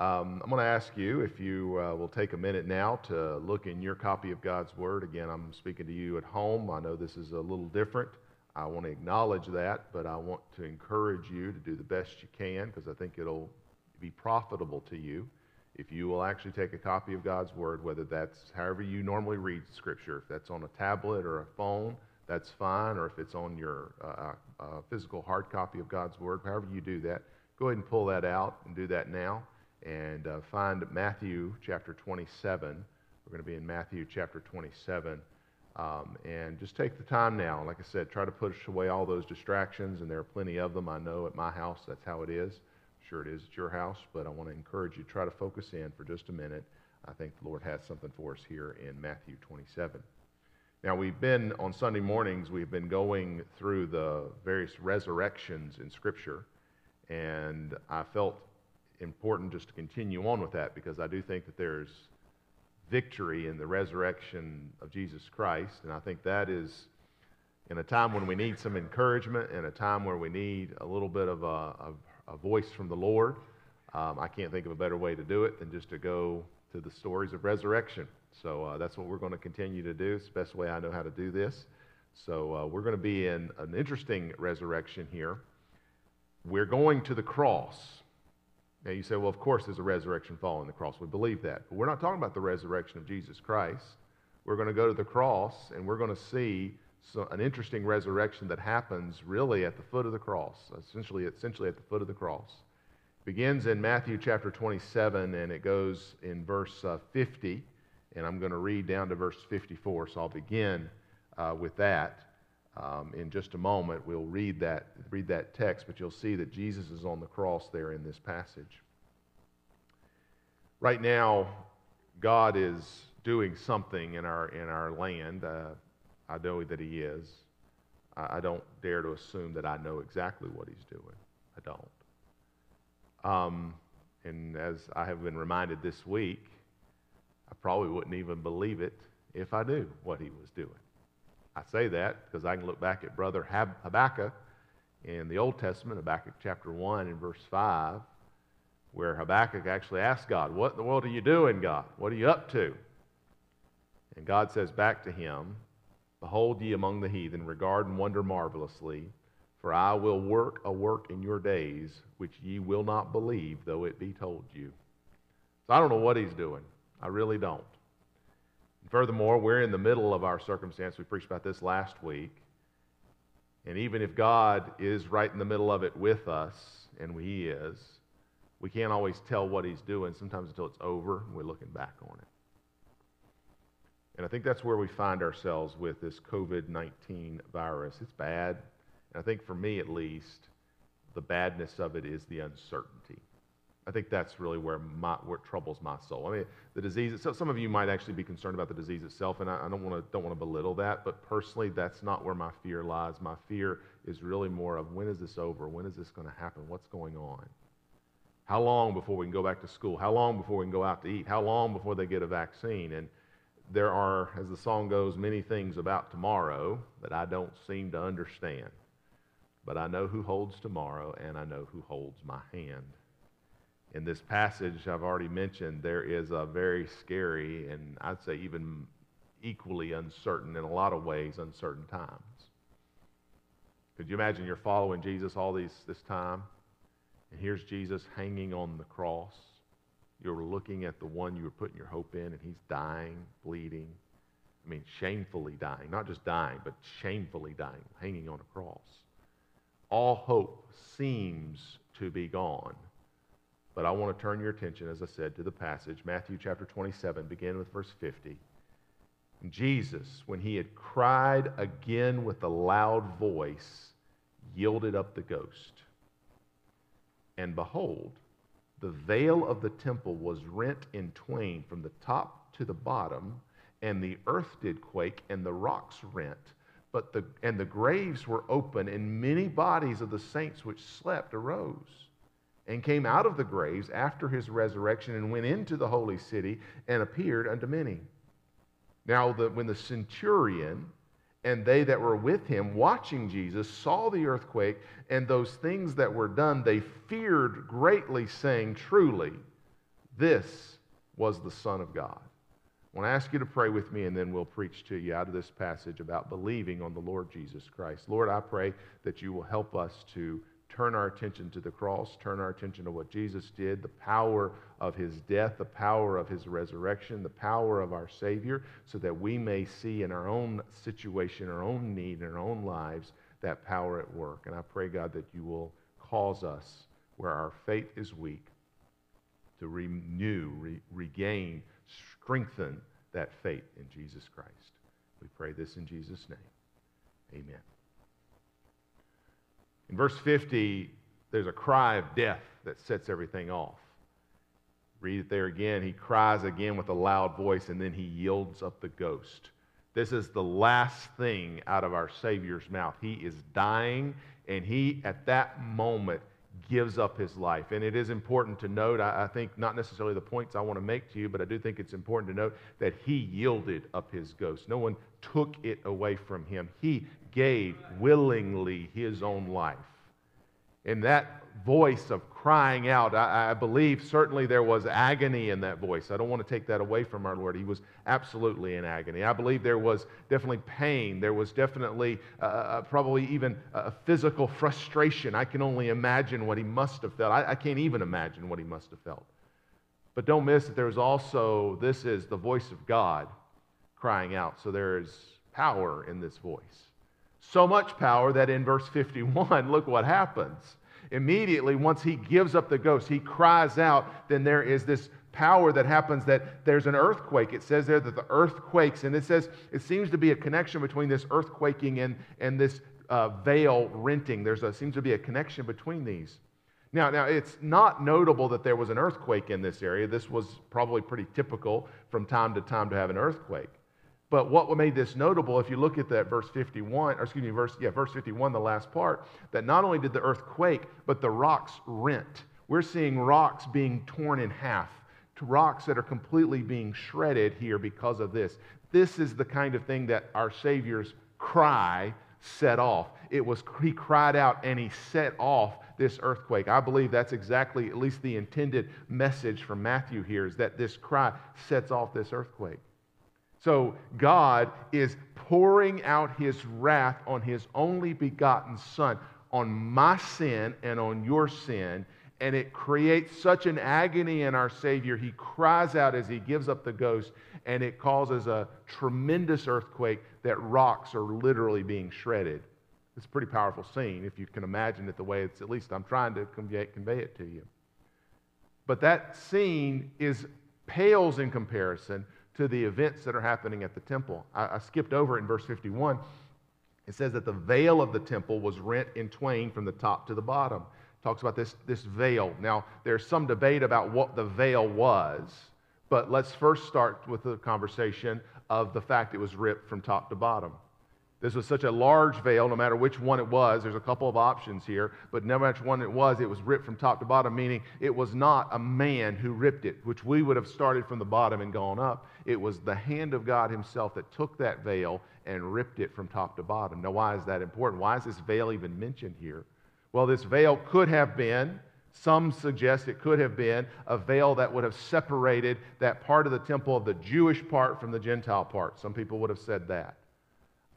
Um, I'm going to ask you if you uh, will take a minute now to look in your copy of God's Word. Again, I'm speaking to you at home. I know this is a little different. I want to acknowledge that, but I want to encourage you to do the best you can because I think it'll be profitable to you if you will actually take a copy of God's Word, whether that's however you normally read Scripture, if that's on a tablet or a phone, that's fine, or if it's on your uh, uh, physical hard copy of God's Word, however you do that, go ahead and pull that out and do that now and uh, find Matthew chapter 27. We're going to be in Matthew chapter 27. Um, and just take the time now. Like I said, try to push away all those distractions, and there are plenty of them. I know at my house that's how it is. I'm sure it is at your house, but I want to encourage you to try to focus in for just a minute. I think the Lord has something for us here in Matthew 27. Now, we've been on Sunday mornings, we've been going through the various resurrections in Scripture, and I felt important just to continue on with that because I do think that there's victory in the resurrection of Jesus Christ. And I think that is in a time when we need some encouragement, in a time where we need a little bit of a, a, a voice from the Lord. Um, I can't think of a better way to do it than just to go to the stories of resurrection. So uh, that's what we're going to continue to do. It's the best way I know how to do this. So uh, we're going to be in an interesting resurrection here. We're going to the cross. Now you say, well, of course there's a resurrection following the cross. We believe that. But we're not talking about the resurrection of Jesus Christ. We're going to go to the cross and we're going to see an interesting resurrection that happens really at the foot of the cross, essentially, essentially at the foot of the cross. It begins in Matthew chapter 27 and it goes in verse uh, 50. And I'm going to read down to verse 54. So I'll begin uh, with that. Um, in just a moment, we'll read that, read that text, but you'll see that Jesus is on the cross there in this passage. Right now, God is doing something in our, in our land. Uh, I know that He is. I, I, don't dare to assume that I know exactly what He's doing. I don't. Um, and as I have been reminded this week, I probably wouldn't even believe it if I knew what He was doing. I say that because I can look back at Brother Habakkuk in the Old Testament, Habakkuk chapter 1 and verse 5, where Habakkuk actually asks God, What in the world are you doing, God? What are you up to? And God says back to him, Behold ye among the heathen, regard and wonder marvelously, for I will work a work in your days which ye will not believe, though it be told you. So I don't know what he's doing. I really don't. Furthermore, we're in the middle of our circumstance. We preached about this last week. And even if God is right in the middle of it with us, and He is, we can't always tell what He's doing, sometimes until it's over we're looking back on it. And I think that's where we find ourselves with this COVID 19 virus. It's bad. And I think for me at least, the badness of it is the uncertainty. I think that's really where, my, where it troubles my soul. I mean, the disease. So some of you might actually be concerned about the disease itself, and I, I don't want to don't want to belittle that. But personally, that's not where my fear lies. My fear is really more of when is this over? When is this going to happen? What's going on? How long before we can go back to school? How long before we can go out to eat? How long before they get a vaccine? And there are, as the song goes, many things about tomorrow that I don't seem to understand. But I know who holds tomorrow, and I know who holds my hand in this passage I've already mentioned, there is a very scary and I'd say even equally uncertain, in a lot of ways, uncertain times. Could you imagine you're following Jesus all these, this time, and here's Jesus hanging on the cross? You're looking at the one you were putting your hope in, and he's dying, bleeding. I mean, shamefully dying. Not just dying, but shamefully dying, hanging on a cross. All hope seems to be gone. But I want to turn your attention, as I said, to the passage, Matthew chapter 27, begin with verse 50. Jesus, when he had cried again with a loud voice, yielded up the ghost. And behold, the veil of the temple was rent in twain from the top to the bottom, and the earth did quake, and the rocks rent. But the, and the graves were open, and many bodies of the saints which slept arose and came out of the graves after his resurrection and went into the holy city and appeared unto many. Now, the, when the centurion and they that were with him watching Jesus saw the earthquake and those things that were done, they feared greatly, saying, Truly, this was the Son of God. I want to ask you to pray with me, and then we'll preach to you out of this passage about believing on the Lord Jesus Christ. Lord, I pray that you will help us to turn our attention to the cross, turn our attention to what Jesus did, the power of his death, the power of his resurrection, the power of our Savior, so that we may see in our own situation, our own need, in our own lives, that power at work. And I pray, God, that you will cause us, where our faith is weak, to renew, re- regain, strengthen that faith in Jesus Christ. We pray this in Jesus' name. Amen. In verse 50, there's a cry of death that sets everything off. Read it there again. He cries again with a loud voice, and then he yields up the ghost. This is the last thing out of our Savior's mouth. He is dying, and he, at that moment, gives up his life. And it is important to note, I, I, think, not necessarily the points I want to make to you, but I do think it's important to note that he yielded up his ghost. No one took it away from him. He gave willingly his own life. In that voice of crying out, I, I, believe certainly there was agony in that voice. I don't want to take that away from our Lord. He was absolutely in agony. I believe there was definitely pain. There was definitely uh, uh probably even a physical frustration. I can only imagine what he must have felt. I, I can't even imagine what he must have felt. But don't miss that there's also, this is the voice of God crying out. So there is power in this voice. So much power that in verse 51, look what happens. Immediately, once he gives up the ghost, he cries out, then there is this power that happens that there's an earthquake. It says there that the earth quakes, and it says it seems to be a connection between this earthquaking and, and this uh, veil renting. There seems to be a connection between these. Now, now, it's not notable that there was an earthquake in this area. This was probably pretty typical from time to time to have an earthquake. But what made this notable, if you look at that verse 51, or excuse me, verse, yeah, verse 51, the last part, that not only did the earth quake, but the rocks rent. We're seeing rocks being torn in half, to rocks that are completely being shredded here because of this. This is the kind of thing that our Savior's cry set off. It was, he cried out and he set off this earthquake. I believe that's exactly, at least the intended message from Matthew here, is that this cry sets off this earthquake. So God is pouring out his wrath on his only begotten Son, on my sin and on your sin. And it creates such an agony in our Savior. He cries out as he gives up the ghost, and it causes a tremendous earthquake that rocks are literally being shredded. It's a pretty powerful scene, if you can imagine it the way it's, at least I'm trying to convey, convey it to you. But that scene is pales in comparison to the events that are happening at the temple. I, I skipped over in verse 51. It says that the veil of the temple was rent in twain from the top to the bottom. It talks about this, this veil. Now, there's some debate about what the veil was, but let's first start with the conversation of the fact it was ripped from top to bottom. This was such a large veil, no matter which one it was. There's a couple of options here, but no matter which one it was, it was ripped from top to bottom, meaning it was not a man who ripped it, which we would have started from the bottom and gone up. It was the hand of God Himself that took that veil and ripped it from top to bottom. Now, why is that important? Why is this veil even mentioned here? Well, this veil could have been, some suggest it could have been, a veil that would have separated that part of the temple of the Jewish part from the Gentile part. Some people would have said that.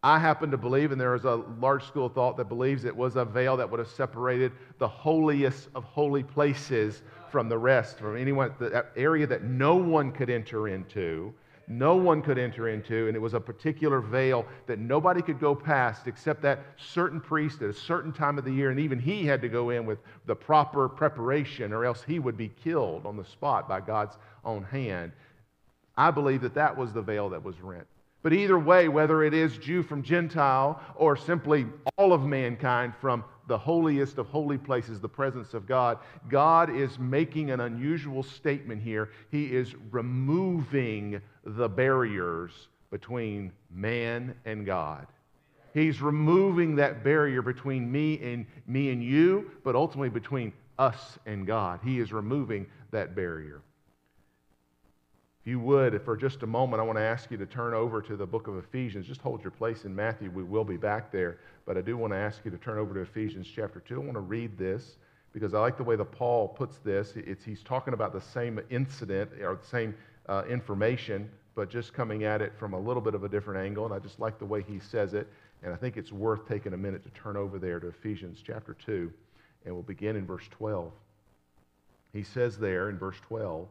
I happen to believe, and there is a large school of thought that believes it was a veil that would have separated the holiest of holy places from the rest, from anyone, that area that no one could enter into. No one could enter into, and it was a particular veil that nobody could go past except that certain priest at a certain time of the year, and even he had to go in with the proper preparation, or else he would be killed on the spot by God's own hand. I believe that that was the veil that was rent. But either way, whether it is Jew from Gentile or simply all of mankind from the holiest of holy places, the presence of God, God is making an unusual statement here. He is removing the barriers between man and God. He's removing that barrier between me and me and you, but ultimately between us and God. He is removing that barrier. If you would, for just a moment, I want to ask you to turn over to the book of Ephesians. Just hold your place in Matthew. We will be back there. But I do want to ask you to turn over to Ephesians chapter 2. I want to read this because I like the way that Paul puts this. It's, he's talking about the same incident or the same uh, information, but just coming at it from a little bit of a different angle. And I just like the way he says it. And I think it's worth taking a minute to turn over there to Ephesians chapter 2. And we'll begin in verse 12. He says there in verse 12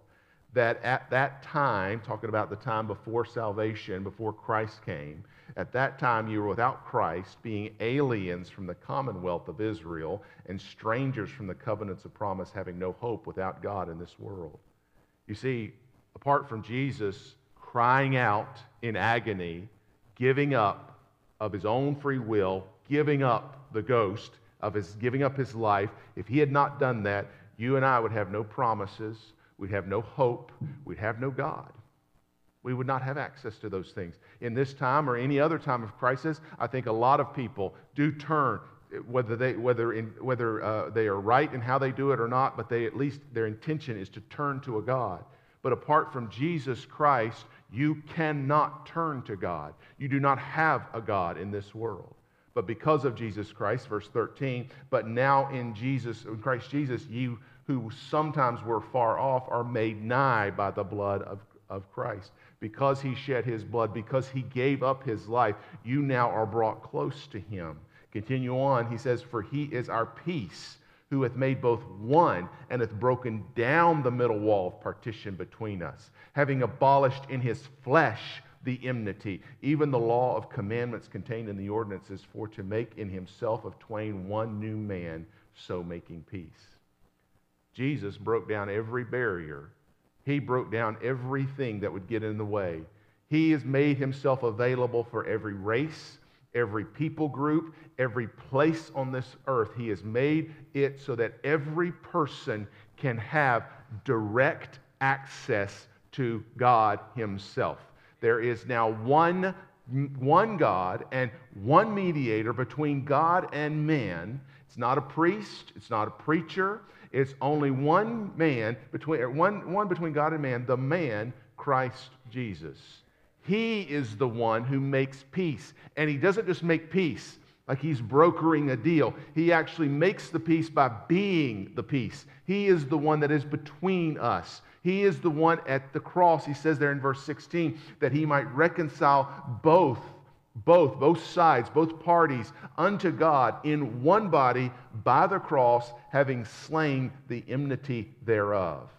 that at that time, talking about the time before salvation, before Christ came, at that time you were without Christ, being aliens from the commonwealth of Israel and strangers from the covenants of promise, having no hope without God in this world. You see, apart from Jesus crying out in agony, giving up of his own free will, giving up the ghost of his giving up his life, if he had not done that, you and I would have no promises, we'd have no hope, we'd have no God. We would not have access to those things. In this time or any other time of crisis, I think a lot of people do turn, whether they, whether in, whether, uh, they are right in how they do it or not, but they at least their intention is to turn to a God. But apart from Jesus Christ, you cannot turn to God. You do not have a God in this world. But because of Jesus Christ, verse 13, but now in Jesus, in Christ Jesus, you who sometimes were far off are made nigh by the blood of, of Christ. Because he shed his blood, because he gave up his life, you now are brought close to him. Continue on, he says, For he is our peace, who hath made both one and hath broken down the middle wall of partition between us, having abolished in his flesh the enmity, even the law of commandments contained in the ordinances, for to make in himself of twain one new man, so making peace. Jesus broke down every barrier. He broke down everything that would get in the way. He has made himself available for every race, every people group, every place on this earth. He has made it so that every person can have direct access to God Himself. There is now one, one God and one mediator between God and man. It's not a priest, it's not a preacher. It's only one man between er, one, one between God and man, the man Christ Jesus. He is the one who makes peace. And he doesn't just make peace like he's brokering a deal. He actually makes the peace by being the peace. He is the one that is between us. He is the one at the cross, he says there in verse 16, that he might reconcile both, both, both sides, both parties unto God in one body by the cross, having slain the enmity thereof.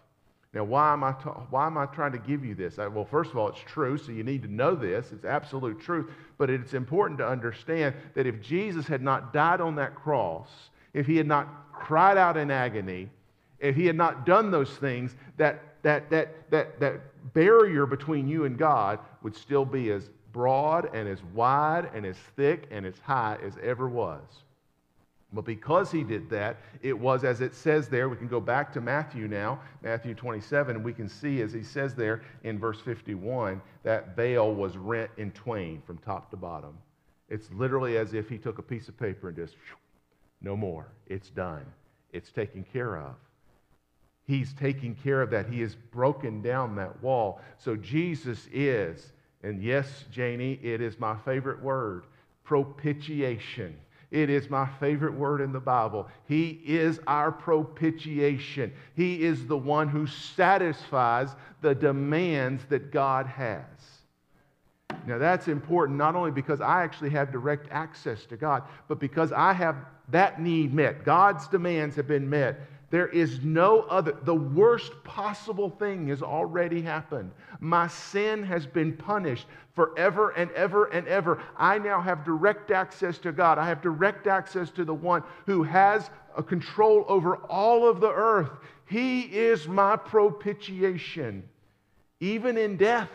Now, why am I, ta- why am I trying to give you this? I, well, first of all, it's true, so you need to know this. It's absolute truth. But it's important to understand that if Jesus had not died on that cross, if he had not cried out in agony, if he had not done those things, that that, that, that, that barrier between you and God would still be as broad and as wide and as thick and as high as ever was. But because he did that, it was as it says there. We can go back to Matthew now, Matthew 27, and we can see as he says there in verse 51 that veil was rent in twain from top to bottom. It's literally as if he took a piece of paper and just, no more. It's done. It's taken care of. He's taking care of that. He has broken down that wall. So Jesus is, and yes, Janie, it is my favorite word propitiation. It is my favorite word in the Bible. He is our propitiation. He is the one who satisfies the demands that God has. Now, that's important not only because I actually have direct access to God, but because I have that need met. God's demands have been met. There is no other. The worst possible thing has already happened. My sin has been punished forever and ever and ever. I now have direct access to God. I have direct access to the one who has a control over all of the earth. He is my propitiation. Even in death,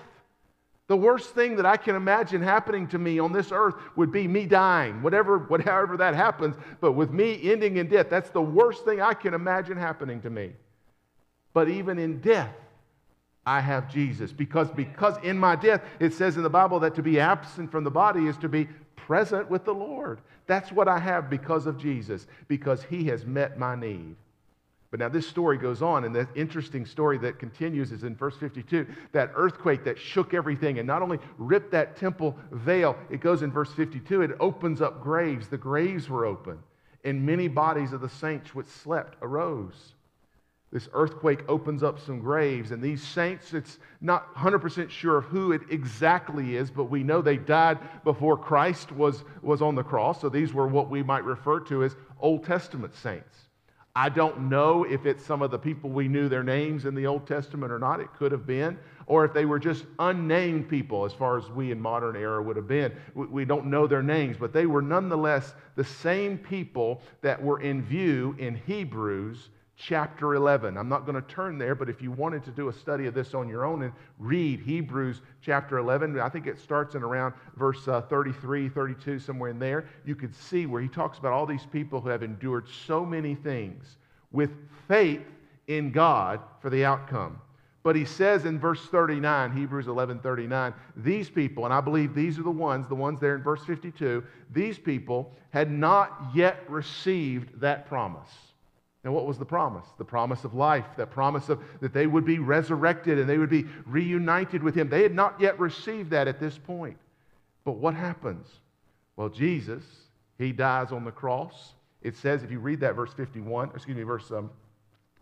The worst thing that I can imagine happening to me on this earth would be me dying, whatever, whatever that happens. But with me ending in death, that's the worst thing I can imagine happening to me. But even in death, I have Jesus. Because, because in my death, it says in the Bible that to be absent from the body is to be present with the Lord. That's what I have because of Jesus, because he has met my need. But now this story goes on, and the interesting story that continues is in verse 52 that earthquake that shook everything and not only ripped that temple veil, it goes in verse 52, it opens up graves. The graves were open, and many bodies of the saints which slept arose. This earthquake opens up some graves, and these saints, it's not 100% sure of who it exactly is, but we know they died before Christ was, was on the cross. So these were what we might refer to as Old Testament saints. I don't know if it's some of the people we knew their names in the Old Testament or not. It could have been. Or if they were just unnamed people, as far as we in modern era would have been. We don't know their names, but they were nonetheless the same people that were in view in Hebrews chapter 11. I'm not going to turn there, but if you wanted to do a study of this on your own and read Hebrews chapter 11, I think it starts in around verse uh, 33, 32, somewhere in there, you could see where he talks about all these people who have endured so many things with faith in God for the outcome. But he says in verse 39, Hebrews 11 39, these people, and I believe these are the ones, the ones there in verse 52, these people had not yet received that promise. And what was the promise? The promise of life, that promise of that they would be resurrected and they would be reunited with him. They had not yet received that at this point. But what happens? Well, Jesus, he dies on the cross. It says, if you read that verse 51, excuse me, verse um,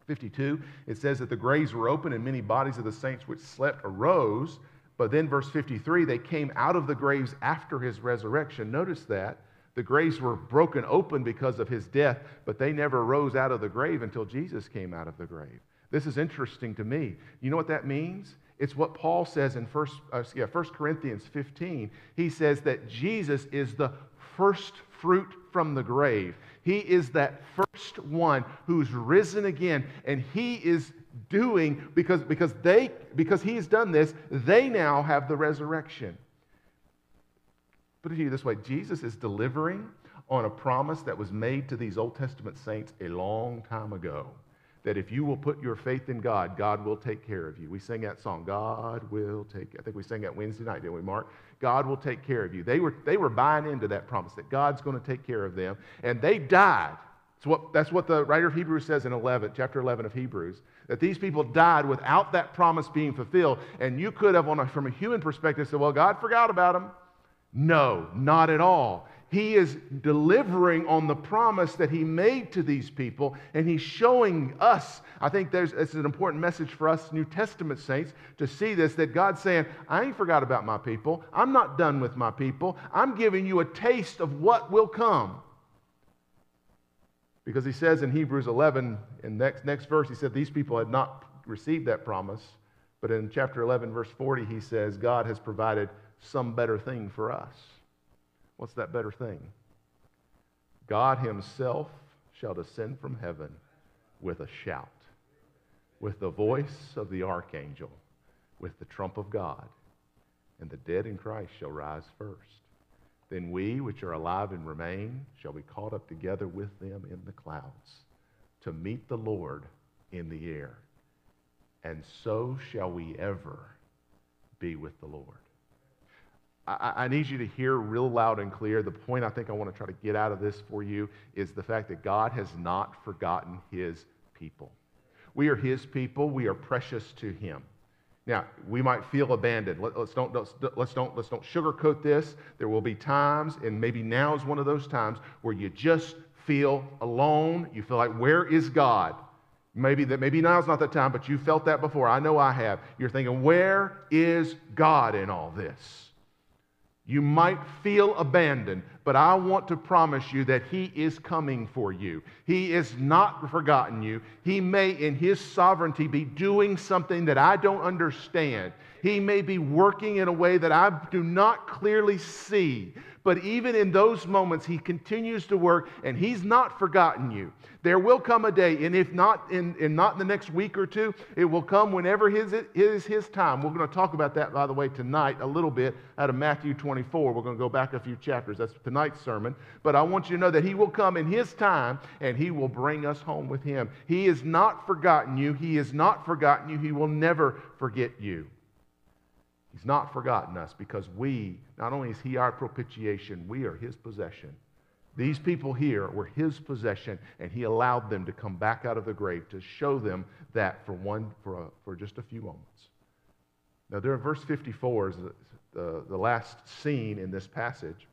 52, it says that the graves were open and many bodies of the saints which slept arose. But then, verse 53, they came out of the graves after his resurrection. Notice that. The graves were broken open because of his death, but they never rose out of the grave until Jesus came out of the grave. This is interesting to me. You know what that means? It's what Paul says in 1, uh, yeah, 1 Corinthians 15. He says that Jesus is the first fruit from the grave. He is that first one who's risen again, and he is doing because because they because he's done this, they now have the resurrection. Put it to you this way Jesus is delivering on a promise that was made to these Old Testament saints a long time ago. That if you will put your faith in God, God will take care of you. We sang that song, God will take I think we sang that Wednesday night, didn't we, Mark? God will take care of you. They were, they were buying into that promise that God's going to take care of them. And they died. That's what, that's what the writer of Hebrews says in 11, chapter 11 of Hebrews, that these people died without that promise being fulfilled. And you could have, a, from a human perspective, said, well, God forgot about them. No, not at all. He is delivering on the promise that he made to these people, and he's showing us. I think there's, it's an important message for us New Testament saints to see this that God's saying, I ain't forgot about my people. I'm not done with my people. I'm giving you a taste of what will come. Because he says in Hebrews 11, in next, next verse, he said these people had not received that promise. But in chapter 11, verse 40, he says, God has provided some better thing for us. What's that better thing? God Himself shall descend from heaven with a shout, with the voice of the archangel, with the trump of God, and the dead in Christ shall rise first. Then we, which are alive and remain, shall be caught up together with them in the clouds to meet the Lord in the air. And so shall we ever be with the Lord. I, I, need you to hear real loud and clear. The point I think I want to try to get out of this for you is the fact that God has not forgotten his people. We are his people, we are precious to him. Now, we might feel abandoned. Let, us don't, let's, let's, don't, let's don't sugarcoat this. There will be times, and maybe now is one of those times, where you just feel alone. You feel like, where is God? Maybe that maybe now's not that time, but you felt that before. I know I have. You're thinking, where is God in all this? You might feel abandoned, but I want to promise you that He is coming for you. He is not forgotten you. He may, in His sovereignty, be doing something that I don't understand. He may be working in a way that I do not clearly see, But even in those moments, He continues to work and He's not forgotten you. There will come a day, and if not in, not in the next week or two, it will come whenever his, it is His time. We're going to talk about that, by the way, tonight a little bit out of Matthew 24. We're going to go back a few chapters. That's tonight's sermon. But I want you to know that He will come in His time and He will bring us home with Him. He has not forgotten you. He has not forgotten you. He will never forget you. He's not forgotten us because we, not only is He our propitiation, we are His possession. These people here were His possession, and He allowed them to come back out of the grave to show them that for, one, for, a, for just a few moments. Now, there in verse 54 is the, the, the last scene in this passage.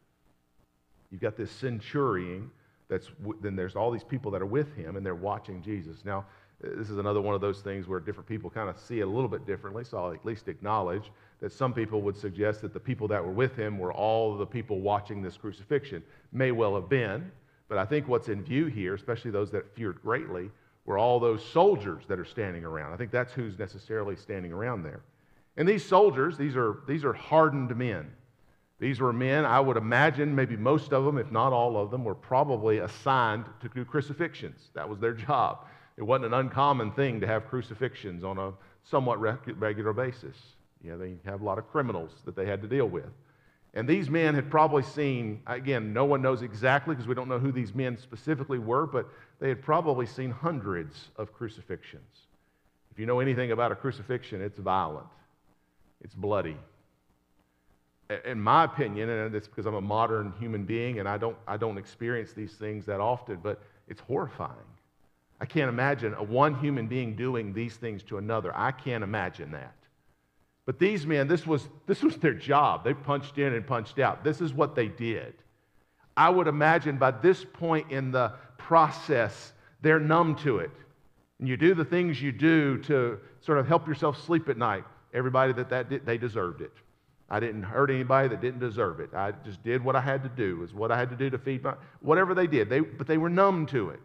You've got this centurion that's, then there's all these people that are with him, and they're watching Jesus. Now, this is another one of those things where different people kind of see it a little bit differently, so I'll at least acknowledge that some people would suggest that the people that were with him were all the people watching this crucifixion. May well have been, but I think what's in view here, especially those that feared greatly, were all those soldiers that are standing around. I think that's who's necessarily standing around there. And these soldiers, these are, these are hardened men. These were men, I would imagine, maybe most of them, if not all of them, were probably assigned to do crucifixions. That was their job. It wasn't an uncommon thing to have crucifixions on a somewhat regular basis. Know, they have a lot of criminals that they had to deal with. And these men had probably seen, again, no one knows exactly because we don't know who these men specifically were, but they had probably seen hundreds of crucifixions. If you know anything about a crucifixion, it's violent, it's bloody. In my opinion, and it's because I'm a modern human being and I don't, I don't experience these things that often, but it's horrifying. I can't imagine a one human being doing these things to another. I can't imagine that. But these men, this was, this was their job. They punched in and punched out. This is what they did. I would imagine by this point in the process, they're numb to it. And you do the things you do to sort of help yourself sleep at night. Everybody that, that did, they deserved it. I didn't hurt anybody that didn't deserve it. I just did what I had to do. Was what I had to do to feed my whatever they did. They, but they were numb to it.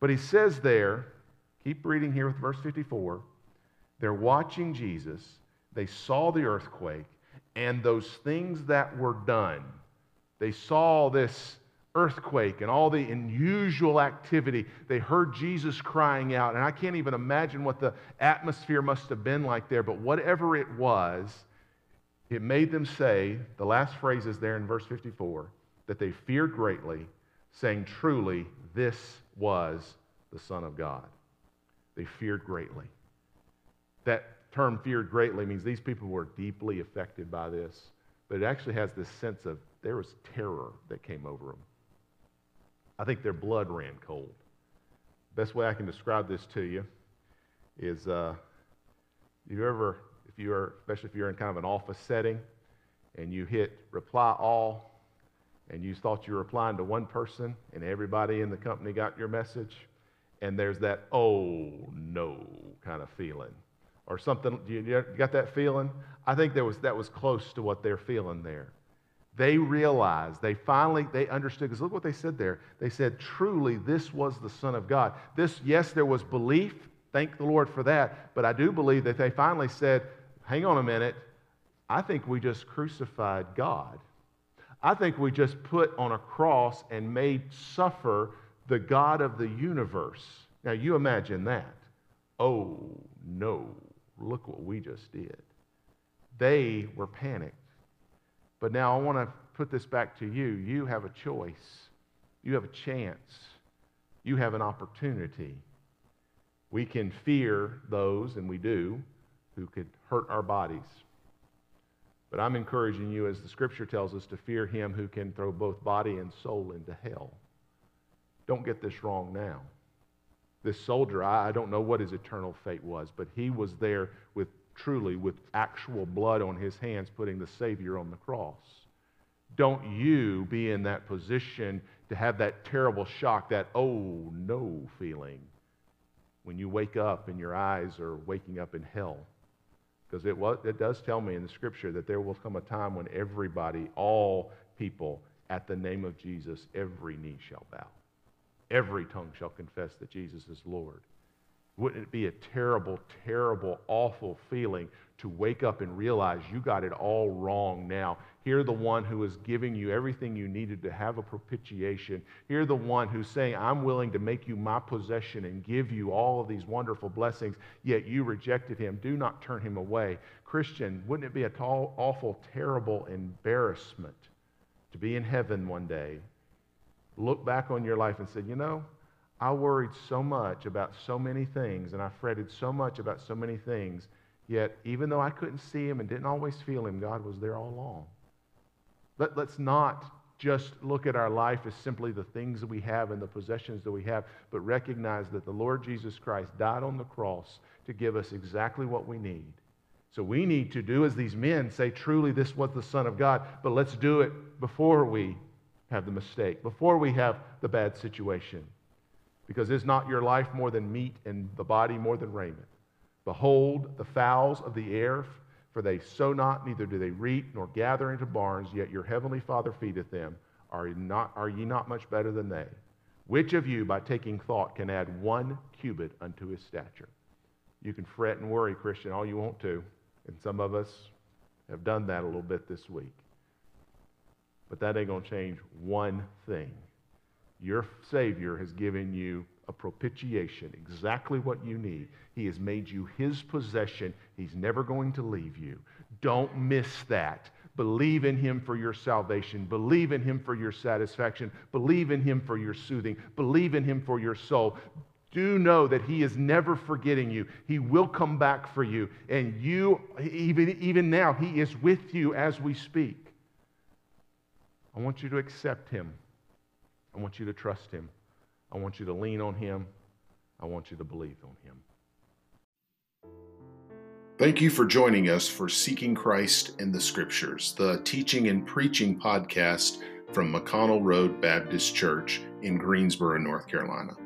But he says there, keep reading here with verse 54. They're watching Jesus they saw the earthquake and those things that were done. They saw this earthquake and all the unusual activity. They heard Jesus crying out. And I can't even imagine what the atmosphere must have been like there, but whatever it was, it made them say, the last phrase is there in verse 54, that they feared greatly, saying, Truly, this was the Son of God. They feared greatly. That term feared greatly means these people were deeply affected by this, but it actually has this sense of there was terror that came over them. I think their blood ran cold. Best way I can describe this to you is uh, you ever, if you are, especially if you're in kind of an office setting, and you hit reply all, and you thought you were replying to one person, and everybody in the company got your message, and there's that oh no kind of feeling or something. You got that feeling? I think there was, that was close to what they're feeling there. They realized, they finally, they understood, because look what they said there. They said, truly, this was the Son of God. This, yes, there was belief. Thank the Lord for that. But I do believe that they finally said, hang on a minute. I think we just crucified God. I think we just put on a cross and made suffer the God of the universe. Now, you imagine that. Oh, no. Look what we just did. They were panicked. But now I want to put this back to you. You have a choice, you have a chance, you have an opportunity. We can fear those, and we do, who could hurt our bodies. But I'm encouraging you, as the scripture tells us, to fear him who can throw both body and soul into hell. Don't get this wrong now. This soldier, I, I don't know what his eternal fate was, but he was there with truly with actual blood on his hands, putting the Savior on the cross. Don't you be in that position to have that terrible shock, that oh no feeling when you wake up and your eyes are waking up in hell. Because it, it does tell me in the scripture that there will come a time when everybody, all people, at the name of Jesus, every knee shall bow every tongue shall confess that Jesus is Lord. Wouldn't it be a terrible, terrible, awful feeling to wake up and realize you got it all wrong now? Hear the one who is giving you everything you needed to have a propitiation. Hear the one who's saying, I'm willing to make you my possession and give you all of these wonderful blessings, yet you rejected him. Do not turn him away. Christian, wouldn't it be a tall, awful, terrible embarrassment to be in heaven one day, look back on your life and said, you know, I worried so much about so many things and I fretted so much about so many things, yet even though I couldn't see him and didn't always feel him, God was there all along. Let, let's not just look at our life as simply the things that we have and the possessions that we have, but recognize that the Lord Jesus Christ died on the cross to give us exactly what we need. So we need to do as these men say, truly, this was the Son of God, but let's do it before we have the mistake, before we have the bad situation. Because is not your life more than meat and the body more than raiment? Behold, the fowls of the air for they sow not, neither do they reap, nor gather into barns, yet your heavenly Father feedeth them. Are, not, are ye not much better than they? Which of you, by taking thought, can add one cubit unto his stature? You can fret and worry, Christian, all you want to. And some of us have done that a little bit this week. But that ain't going to change one thing. Your Savior has given you a propitiation, exactly what you need. He has made you his possession. He's never going to leave you. Don't miss that. Believe in him for your salvation. Believe in him for your satisfaction. Believe in him for your soothing. Believe in him for your soul. Do know that he is never forgetting you. He will come back for you. And you, even, even now, he is with you as we speak. I want you to accept him. I want you to trust him. I want you to lean on him. I want you to believe on him. Thank you for joining us for Seeking Christ in the Scriptures, the teaching and preaching podcast from McConnell Road Baptist Church in Greensboro, North Carolina.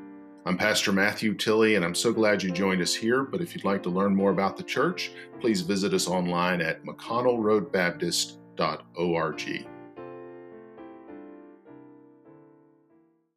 I'm Pastor Matthew Tilley, and I'm so glad you joined us here. But if you'd like to learn more about the church, please visit us online at mcconnellroadbaptist.org.